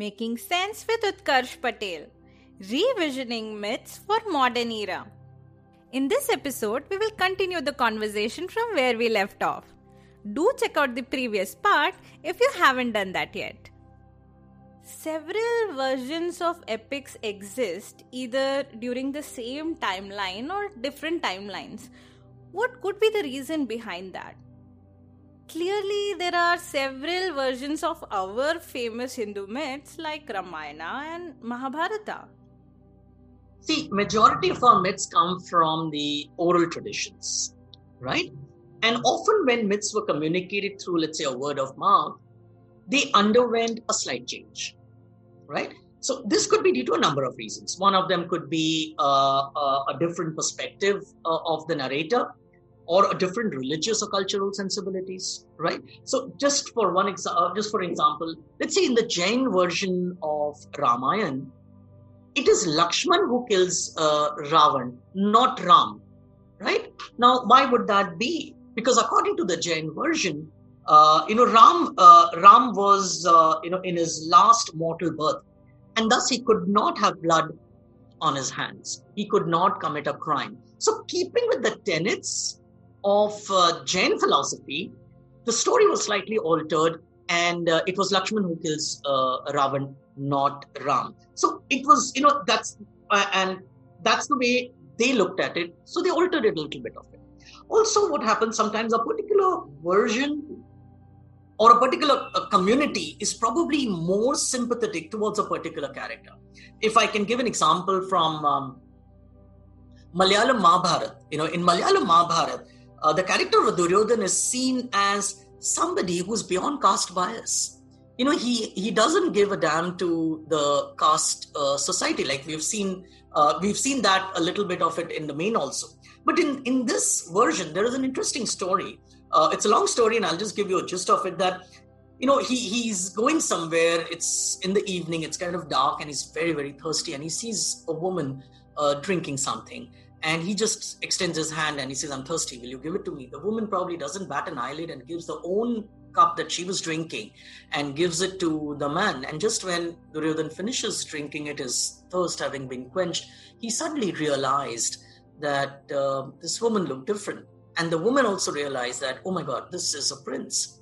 Making Sense with Utkarsh Patel Revisioning Myths for Modern Era. In this episode, we will continue the conversation from where we left off. Do check out the previous part if you haven't done that yet. Several versions of epics exist either during the same timeline or different timelines. What could be the reason behind that? Clearly, there are several versions of our famous Hindu myths like Ramayana and Mahabharata. See, majority of our myths come from the oral traditions, right? And often when myths were communicated through, let's say, a word of mouth, they underwent a slight change, right? So this could be due to a number of reasons. One of them could be uh, uh, a different perspective uh, of the narrator or a different religious or cultural sensibilities, right? So just for one uh, just for example, let's say in the Jain version of Ramayan, it is Lakshman who kills uh, Ravan, not Ram, right? Now, why would that be? Because according to the Jain version, uh, you know, Ram, uh, Ram was, uh, you know, in his last mortal birth, and thus he could not have blood on his hands. He could not commit a crime. So, keeping with the tenets of uh, Jain philosophy, the story was slightly altered, and uh, it was Lakshman who kills uh, Ravan, not Ram. So it was, you know, that's uh, and that's the way they looked at it. So they altered it a little bit of it. Also, what happens sometimes a particular version or a particular uh, community is probably more sympathetic towards a particular character. If I can give an example from um, Malayalam Mahabharata, you know, in Malayalam Mahabharata, uh, the character of Duryodhan is seen as somebody who's beyond caste bias. You know, he he doesn't give a damn to the caste uh, society. Like we've seen, uh, we've seen that a little bit of it in the main also. But in in this version, there is an interesting story. Uh, it's a long story, and I'll just give you a gist of it. That you know, he he's going somewhere. It's in the evening. It's kind of dark, and he's very very thirsty, and he sees a woman uh, drinking something and he just extends his hand and he says i'm thirsty. Will you give it to me? The woman probably doesn't bat an eyelid and gives the own cup that she was drinking and gives it to the man. And just when duryodhan finishes drinking it his thirst having been quenched he suddenly realized that uh, this woman looked different. And the woman also realized that oh my god this is a prince.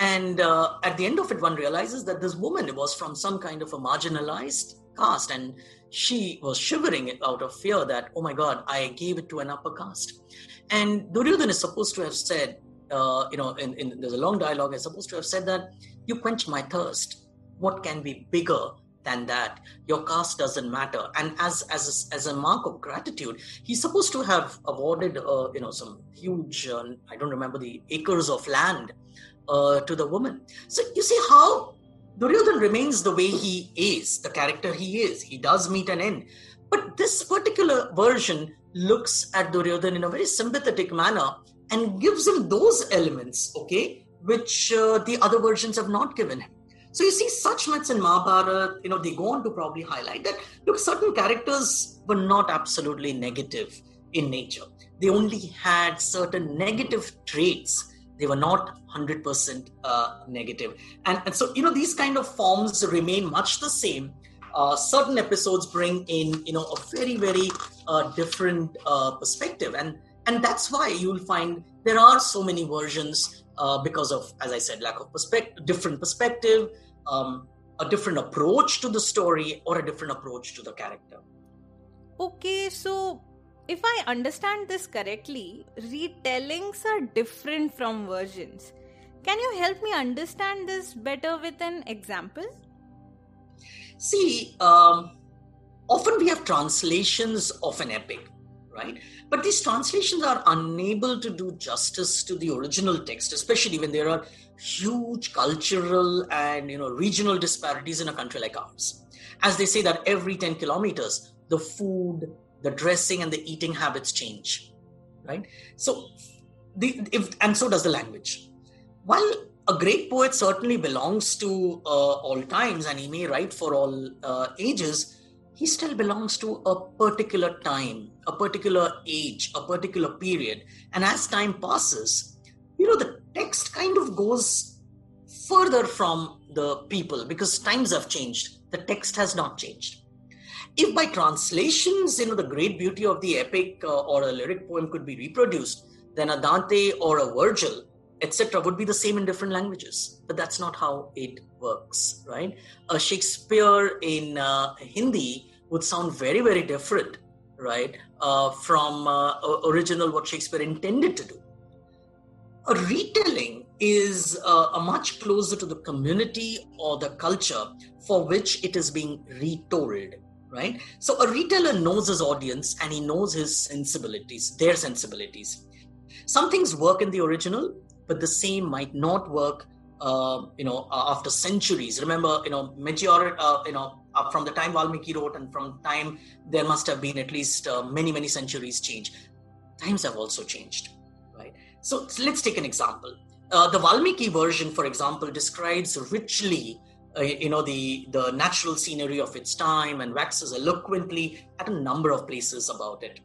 And uh, at the end of it one realizes that this woman was from some kind of a marginalized caste. And she was shivering out of fear that, oh my God, I gave it to an upper caste. And Duryodhan is supposed to have said, uh, you know, in, in, there's a long dialogue, is supposed to have said that you quench my thirst. What can be bigger than that? Your caste doesn't matter. And as as a, as a mark of gratitude, he's supposed to have awarded, uh, you know, some huge, uh, I don't remember the acres of land uh, to the woman. So you see how Duryodhan remains the way he is, the character he is. He does meet an end. But this particular version looks at Duryodhan in a very sympathetic manner and gives him those elements, okay, which uh, the other versions have not given him. So you see, such myths in Mahabharata, you know, they go on to probably highlight that look, certain characters were not absolutely negative in nature. They only had certain negative traits they were not 100% uh, negative. And, and so, you know, these kind of forms remain much the same. Uh, certain episodes bring in, you know, a very, very uh, different uh, perspective. And, and that's why you'll find there are so many versions uh, because of, as I said, lack of perspective, different perspective, um, a different approach to the story or a different approach to the character. Okay, so if I understand this correctly, retellings are different from versions. Can you help me understand this better with an example? See, um, often we have translations of an epic, right? But these translations are unable to do justice to the original text, especially when there are huge cultural and you know regional disparities in a country like ours. As they say that every 10 kilometers, the food, the dressing, and the eating habits change, right? So, the, if, and so does the language. While a great poet certainly belongs to uh, all times and he may write for all uh, ages, he still belongs to a particular time, a particular age, a particular period. And as time passes, you know, the text kind of goes further from the people because times have changed. The text has not changed. If by translations, you know, the great beauty of the epic uh, or a lyric poem could be reproduced, then a Dante or a Virgil etc would be the same in different languages. But that's not how it works right? A shakespeare in uh, hindi would sound very very different right uh, from uh, original what shakespeare intended to do. A retelling is uh, a much closer to the community or the culture for which it is being retold right? So a retailer knows his audience and he knows his sensibilities their sensibilities. Some things work in the original but the same might not work uh, you know uh, after centuries. Remember you know majority uh, you know uh, from the time valmiki wrote and from time there must have been at least uh, many many centuries change. Times have also changed right? So, let's take an example. Uh, the valmiki version for example describes richly you know the the natural scenery of its time and waxes eloquently at a number of places about it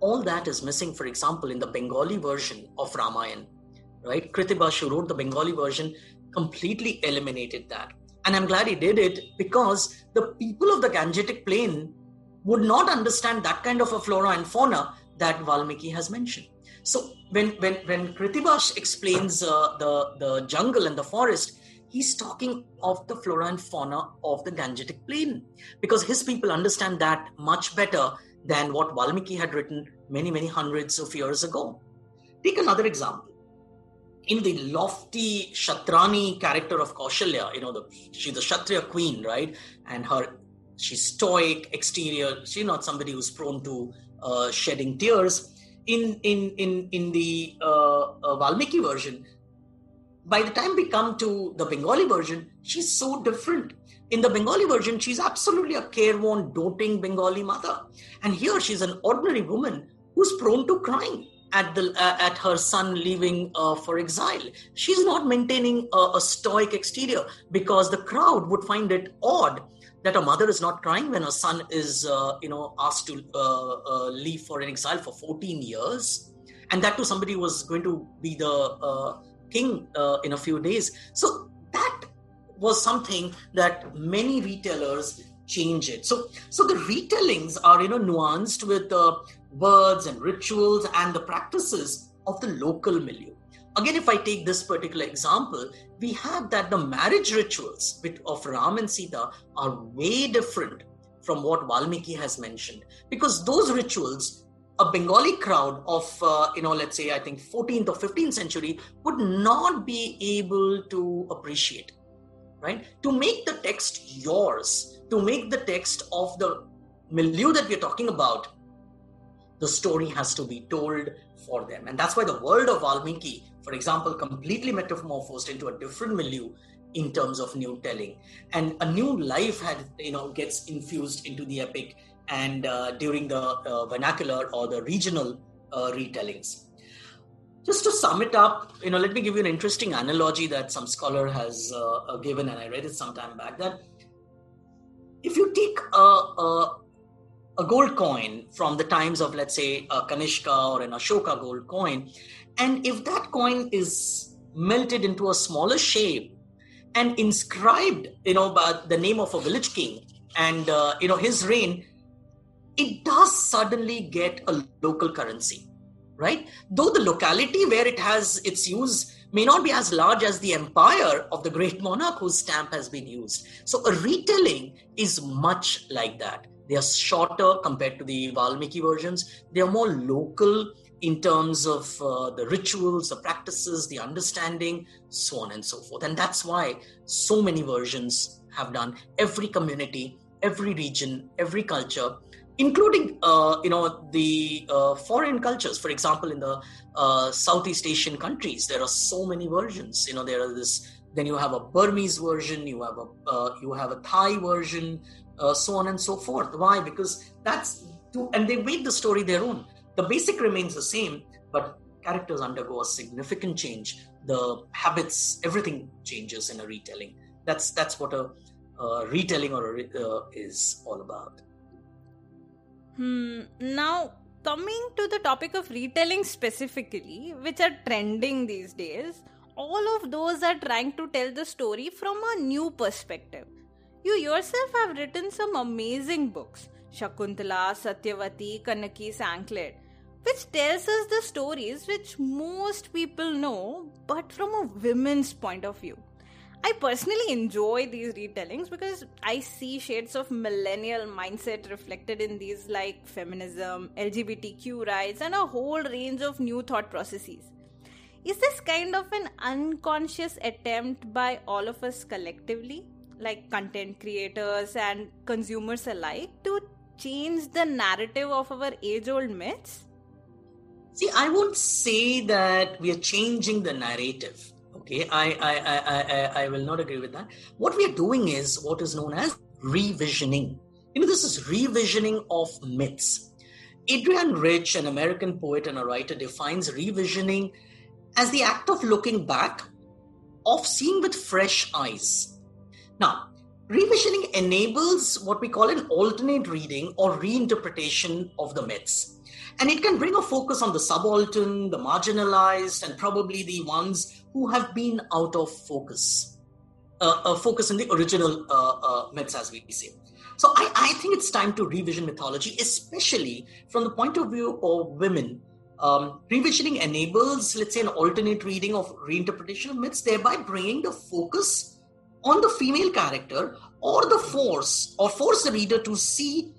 all that is missing for example in the bengali version of ramayana right? Kritibas, who wrote the Bengali version, completely eliminated that. And I'm glad he did it because the people of the Gangetic Plain would not understand that kind of a flora and fauna that Valmiki has mentioned. So when when when Kritibas explains uh, the the jungle and the forest, he's talking of the flora and fauna of the Gangetic Plain because his people understand that much better than what Valmiki had written many many hundreds of years ago. Take another example in the lofty Shatrani character of Kaushalya, you know, the, she's the Kshatriya queen, right? And her, she's stoic, exterior. She's not somebody who's prone to uh, shedding tears. In in in in the uh, uh, Valmiki version, by the time we come to the Bengali version, she's so different. In the Bengali version, she's absolutely a careworn, doting Bengali mother, and here she's an ordinary woman who's prone to crying at the uh, at her son leaving uh, for exile. She's not maintaining a, a, stoic exterior because the crowd would find it odd that a mother is not crying when her son is uh, you know asked to uh, uh, leave for an exile for 14 years, and that to somebody was going to be the uh, in a few days. So that was something that many retailers change it. So so the retellings are you know nuanced with the words and rituals and the practices of the local milieu. Again, if I take this particular example, we have that the marriage rituals of Ram and Sita are way different from what Valmiki has mentioned because those rituals a bengali crowd of uh, you know let's say i think 14th or 15th century would not be able to appreciate right to make the text yours to make the text of the milieu that we're talking about the story has to be told for them. And that's why the world of Valmiki, for example, completely metamorphosed into a different milieu in terms of new telling. And a new life had, you know, gets infused into the epic and uh, during the uh, vernacular or the regional uh, retellings. Just to sum it up, you know, let me give you an interesting analogy that some scholar has uh, uh, given, and I read it some time back. That if you take a, a a gold coin from the times of, let's say, a Kanishka or an Ashoka gold coin. And if that coin is melted into a smaller shape and inscribed, you know, by the name of a village king and, uh, you know, his reign, it does suddenly get a local currency, right? Though the locality where it has its use may not be as large as the empire of the great monarch whose stamp has been used. So a retelling is much like that. They are shorter compared to the Valmiki versions. They are more local in terms of uh, the rituals, the practices, the understanding, so on and so forth. And that's why so many versions have done. Every community, every region, every culture, including uh, you know the uh, foreign cultures. For example, in the uh, Southeast Asian countries, there are so many versions. You know, there are this. Then you have a Burmese version. You have a uh, you have a Thai version. Uh, so on and so forth. Why? Because that's to, and they made the story their own the basic remains the same, but characters undergo a significant change. The habits, everything changes in a retelling. That's that's what a, a retelling or a, uh, is all about. Hmm. Now, coming to the topic of retelling specifically, which are trending these days, all of those are trying to tell the story from a new perspective. You yourself have written some amazing books Shakuntala, Satyavati, Kannaki's Anklet which tells us the stories which most people know, but from a women's point of view. I personally enjoy these retellings because I see shades of millennial mindset reflected in these, like feminism, LGBTQ rights, and a whole range of new thought processes. Is this kind of an unconscious attempt by all of us collectively, like content creators and consumers alike, to change the narrative of our age old myths? See, I won't say that we are changing the narrative. Okay, I, I, I, I, I will not agree with that. What we are doing is what is known as revisioning. You know, this is revisioning of myths. Adrienne Rich, an American poet and a writer, defines revisioning as the act of looking back, of seeing with fresh eyes. Now, revisioning enables what we call an alternate reading or reinterpretation of the myths. And it can bring a focus on the subaltern, the marginalized, and probably the ones who have been out of focus. Uh, uh, focus in the original uh, uh, myths, as we say. So I, I, think it's time to revision mythology, especially from the point of view of women. Um, revisioning enables, let's say, an alternate reading of reinterpretation of myths, thereby bringing the focus on the female character or the force, or force the reader to see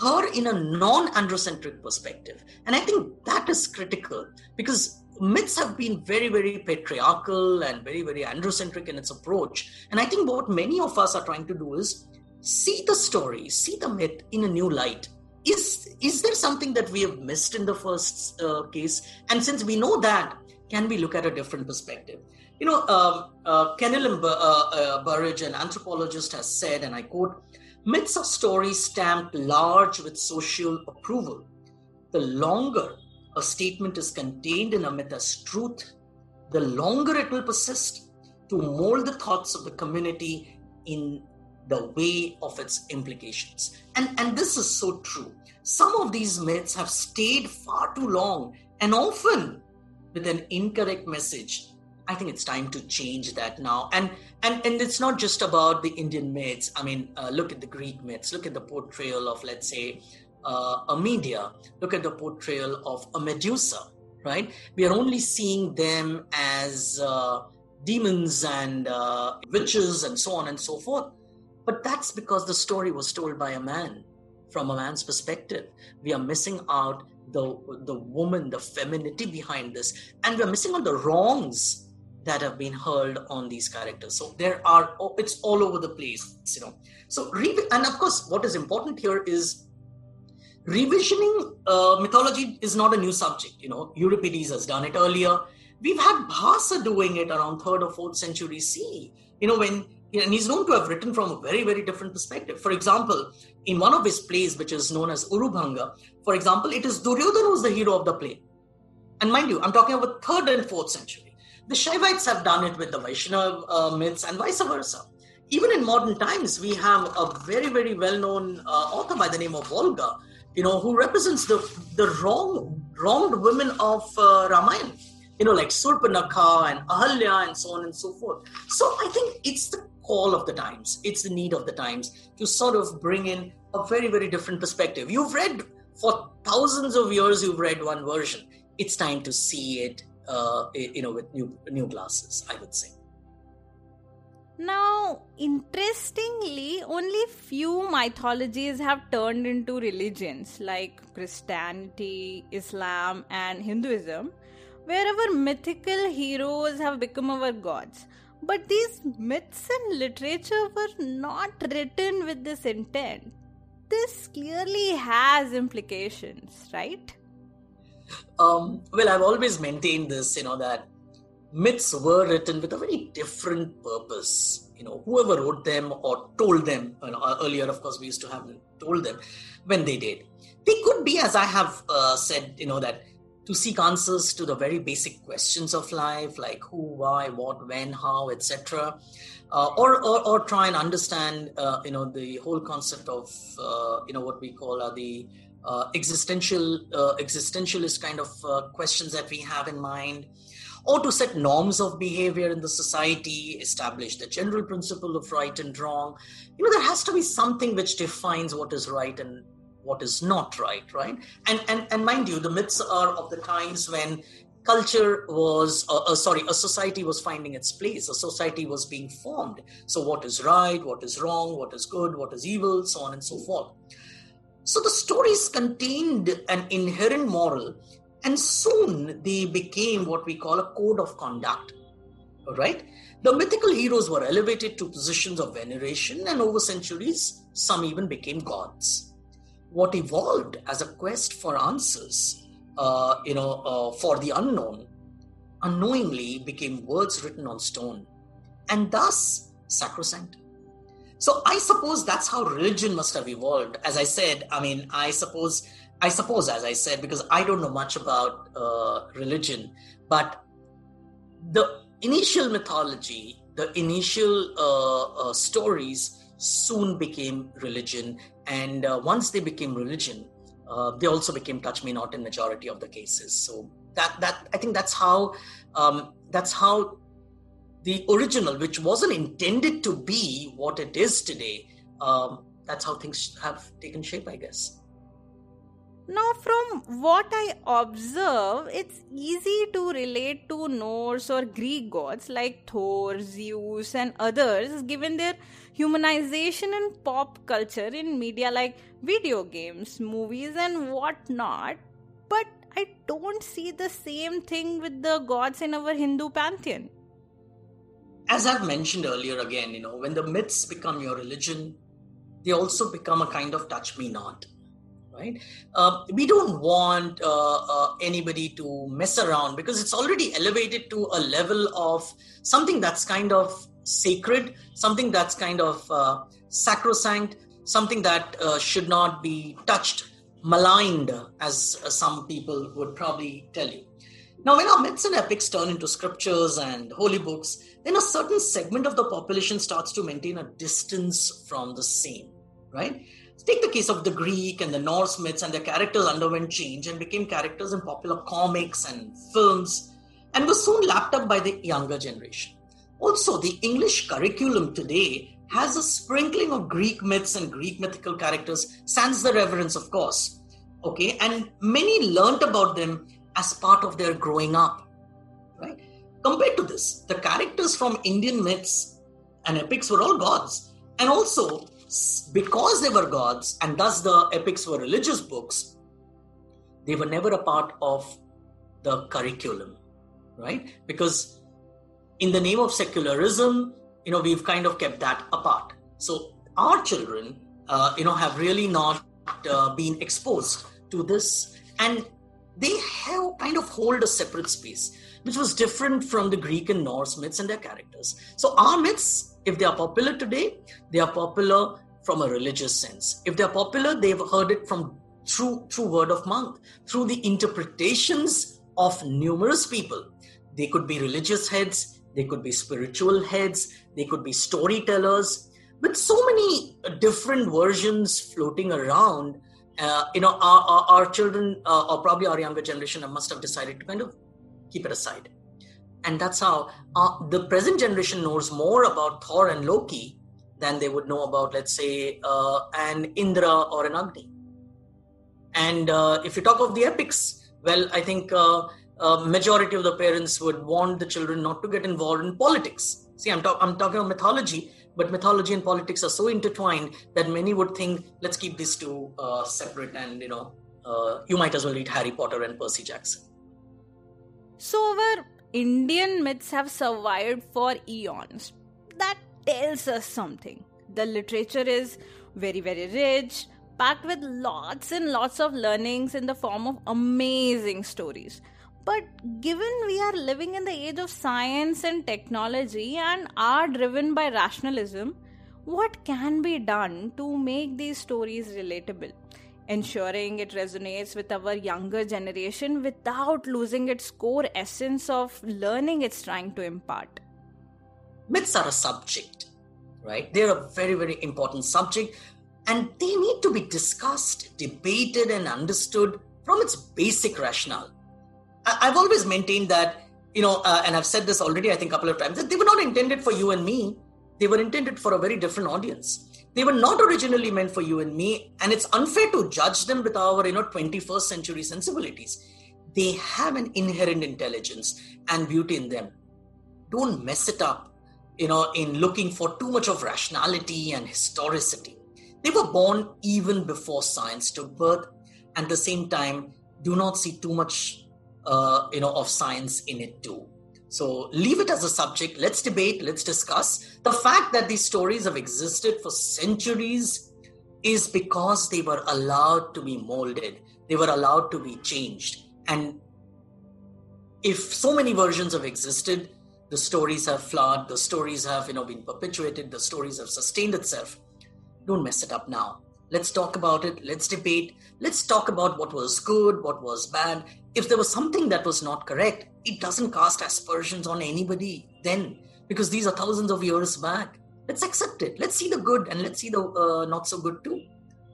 her in a non androcentric perspective. And I think that is critical because myths have been very, very patriarchal and very, very androcentric in its approach. And I think what many of us are trying to do is see the story, see the myth in a new light. Is, is there something that we have missed in the first uh, case? And since we know that, can we look at a different perspective? You know, um, uh, uh, uh, Burridge, an anthropologist, has said, and I quote, Myths are stories stamped large with social approval. The longer a statement is contained in a myth as truth, the longer it will persist to mold the thoughts of the community in the way of its implications. And, and this is so true. Some of these myths have stayed far too long and often with an incorrect message I think it's time to change that now. And and and it's not just about the Indian myths. I mean, uh, look at the Greek myths. Look at the portrayal of, let's say, uh, a Medea. Look at the portrayal of a Medusa. Right? We are only seeing them as uh, demons and uh, witches and so on and so forth. But that's because the story was told by a man from a man's perspective. We are missing out the the woman, the femininity behind this, and we are missing out the wrongs that have been hurled on these characters. So there are, oh, it's all over the place, you know. So, and of course, what is important here is revisioning uh, mythology is not a new subject. You know, Euripides has done it earlier. We've had Bhasa doing it around third or fourth century CE. You know, when and he's known to have written from a very, very different perspective. For example, in one of his plays, which is known as Urubhanga, for example, it is Duryodhana who's the hero of the play. And mind you, I'm talking about third and fourth century. The Shaivites have done it with the Vaishnava uh, myths and vice versa. Even in modern times, we have a very, very well-known uh, author by the name of Volga, you know, who represents the the wrong wronged women of uh, Ramayana, you know, like Surpanakha and Ahalya and so on and so forth. So I think it's the call of the times, it's the need of the times to sort of bring in a very, very different perspective. You've read for thousands of years, you've read one version. It's time to see it uh, you know with new new glasses. I would say. Now, interestingly, only few mythologies have turned into religions like Christianity, Islam, and Hinduism, wherever mythical heroes have become our gods. But these myths and literature were not written with this intent. This clearly has implications, right? Um, well, I've always maintained this, you know, that myths were written with a very different purpose. You know, whoever wrote them or told them, you know, earlier, of course, we used to have told them when they did. They could be, as I have uh, said, you know, that to seek answers to the very basic questions of life, like who, why, what, when, how, etc., uh, or, or, or try and understand, uh, you know, the whole concept of, uh, you know, what we call are the uh, existential, uh, existentialist kind of uh, questions that we have in mind, or to set norms of behavior in the society, establish the general principle of right and wrong. You know, there has to be something which defines what is right and what is not right right? And and and mind you the myths are of the times when culture was uh, uh, sorry a society was finding its place a society was being formed. So what is right what is wrong what is good what is evil so on and so forth. So the stories contained an inherent moral and soon they became what we call a code of conduct right the mythical heroes were elevated to positions of veneration and over centuries some even became gods what evolved as a quest for answers, uh, you know, uh, for the unknown, unknowingly became words written on stone, and thus sacrosanct. So I suppose that's how religion must have evolved. As I said, I mean, I suppose, I suppose, as I said, because I don't know much about uh, religion, but the initial mythology, the initial uh, uh, stories soon became religion. And uh, once they became religion uh, they also became touch me not in majority of the cases. So that that i think that's how um, that's how the original which wasn't intended to be what it is today um, that's how things have taken shape i guess now, from what I observe, it's easy to relate to Norse or Greek gods like Thor, Zeus, and others given their humanization in pop culture in media like video games, movies, and whatnot. But I don't see the same thing with the gods in our Hindu pantheon. As I've mentioned earlier, again, you know, when the myths become your religion, they also become a kind of touch me not right? Uh, we don't want uh, uh, anybody to mess around because it's already elevated to a level of something that's kind of sacred, something that's kind of uh, sacrosanct, something that uh, should not be touched, maligned, as uh, some people would probably tell you. Now, when our myths and epics turn into scriptures and holy books, then a certain segment of the population starts to maintain a distance from the same, right? Take the case of the Greek and the Norse myths, and their characters underwent change and became characters in popular comics and films, and were soon lapped up by the younger generation. Also, the English curriculum today has a sprinkling of Greek myths and Greek mythical characters, sans the reverence, of course. Okay, and many learnt about them as part of their growing up. Right? Compared to this, the characters from Indian myths and epics were all gods, and also because they were gods and thus the epics were religious books, they were never a part of the curriculum, right? Because in the name of secularism, you know, we've kind of kept that apart. So our children, uh, you know, have really not uh, been exposed to this, and they have kind of hold a separate space, which was different from the Greek and Norse myths and their characters. So our myths if they are popular today, they are popular from a religious sense. If they're popular, they've heard it from through through word of mouth, through the interpretations of numerous people. They could be religious heads, they could be spiritual heads, they could be storytellers. With so many different versions floating around, uh, you know, our, our, our children uh, or probably our younger generation must have decided to kind of keep it aside and that's how uh, the present generation knows more about Thor and Loki than they would know about, let's say, uh, an Indra or an Agni. And uh, if you talk of the epics, well, I think uh, uh, majority of the parents would want the children not to get involved in politics. See, I'm, talk- I'm talking about mythology, but mythology and politics are so intertwined that many would think, let's keep these two uh, separate, and you know, uh, you might as well read Harry Potter and Percy Jackson. So our Indian myths have survived for eons. That tells us something. The literature is very, very rich, packed with lots and lots of learnings in the form of amazing stories. But given we are living in the age of science and technology and are driven by rationalism, what can be done to make these stories relatable? Ensuring it resonates with our younger generation without losing its core essence of learning it's trying to impart. Myths are a subject, right? They're a very, very important subject and they need to be discussed, debated, and understood from its basic rationale. I- have always maintained that, you know, uh, and I've said this already, I think, a couple of times, that they were not intended for you and me. They were intended for a very different audience. They were not originally meant for you and me, and it's unfair to judge them with our, you know, 21st century sensibilities. They have an inherent intelligence and beauty in them. Don't mess it up, you know, in looking for too much of rationality and historicity. They were born even before science took birth. And at the same time, do not see too much, uh, you know, of science in it too. So leave it as a subject. Let's debate. Let's discuss. The fact that these stories have existed for centuries is because they were allowed to be molded. They were allowed to be changed. And if so many versions have existed, the stories have flowered, the stories have, you know, been perpetuated, the stories have sustained itself don't mess it up now. Let's talk about it. Let's debate. Let's talk about what was good, what was bad. If there was something that was not correct, it doesn't cast aspersions on anybody then, because these are thousands of years back. Let's accept it. Let's see the good and let's see the uh, not so good too.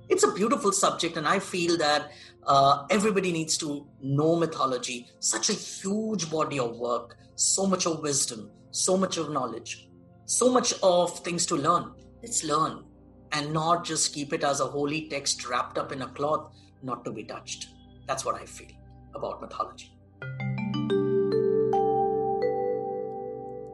It's a beautiful subject, and I feel that uh, everybody needs to know mythology. Such a huge body of work, so much of wisdom, so much of knowledge, so much of things to learn. Let's learn and not just keep it as a holy text wrapped up in a cloth, not to be touched. That's what I feel about mythology.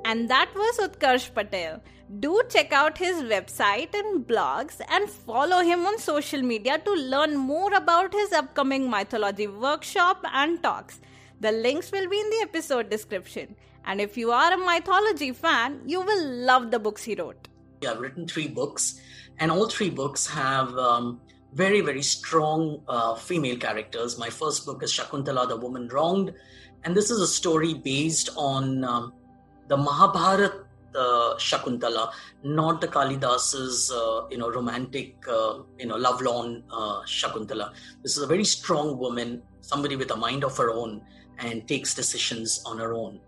And that was Utkarsh Patel. Do check out his website and blogs and follow him on social media to learn more about his upcoming mythology workshop and talks. The links will be in the episode description. And if you are a mythology fan, you will love the books he wrote. I've written three books and all three books have um, very very strong uh, female characters my first book is shakuntala the woman wronged and this is a story based on um, the mahabharat uh, shakuntala not the kalidas's uh, you know romantic uh, you know lovelorn uh, shakuntala this is a very strong woman somebody with a mind of her own and takes decisions on her own.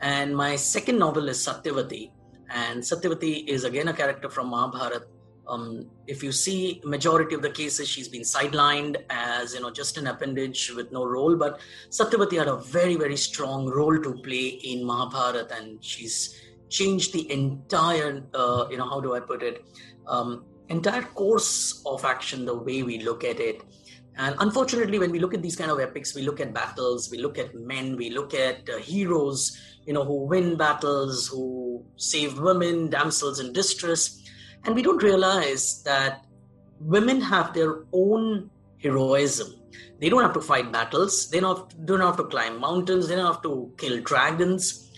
And my second novel is satyavati. And satyavati is again a character from mahabharat. Um, if you see majority of the cases she's been sidelined as you know just an appendage with no role. But satyavati had a very very strong role to play in mahabharata and she's changed the entire uh, you know how do i put it? Um, entire course of action the way we look at it and unfortunately when we look at these kind of epics we look at battles we look at men we look at uh, heroes you know who win battles who save women damsels in distress and we don't realize that women have their own heroism. They don't have to fight battles. They don't, don't have to climb mountains. They don't have to kill dragons.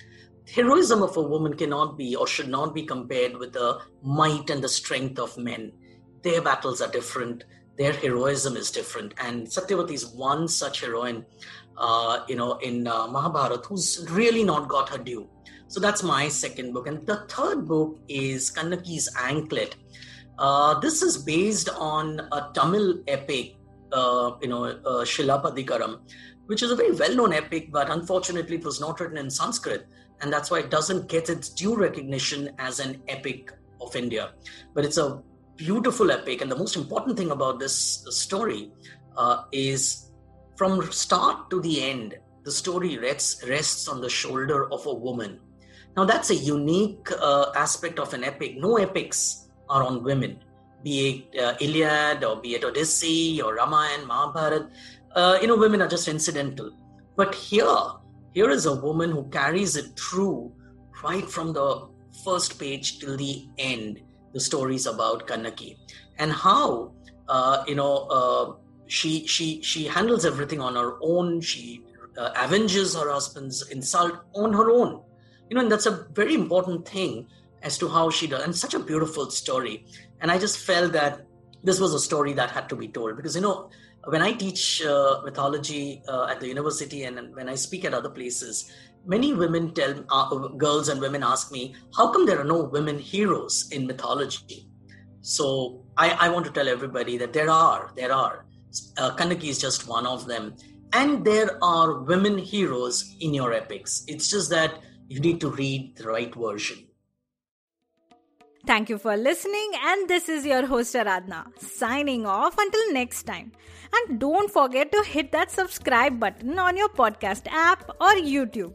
Heroism of a woman cannot be or should not be compared with the might and the strength of men. Their battles are different. Their heroism is different. And Satyavati is one such heroine, uh, you know, in uh, Mahabharata who's really not got her due. So that's my second book. And the third book is Kannaki's Anklet. Uh, this is based on a Tamil epic, uh, you know, uh, Shilapadikaram, which is a very well known epic, but unfortunately it was not written in Sanskrit. And that's why it doesn't get its due recognition as an epic of India. But it's a beautiful epic. And the most important thing about this story uh, is from start to the end, the story rests, rests on the shoulder of a woman now, that's a unique uh, aspect of an epic. No epics are on women, be it uh, Iliad or be it Odyssey or Ramayana, Mahabharata. Uh, you know, women are just incidental. But here, here is a woman who carries it through right from the first page till the end. The stories about Kannaki and how uh, you know uh, she she she handles everything on her own. She uh, avenges her husband's insult on her own. You know, and that's a very important thing as to how she does. And such a beautiful story. And I just felt that this was a story that had to be told because you know when I teach uh, mythology uh, at the university and when I speak at other places, many women tell uh, girls and women ask me, how come there are no women heroes in mythology? So I, I want to tell everybody that there are, there are. Uh, Kannaki is just one of them. And there are women heroes in your epics. It's just that you need to read the right version. Thank you for listening, and this is your host Aradhna signing off until next time. And don't forget to hit that subscribe button on your podcast app or YouTube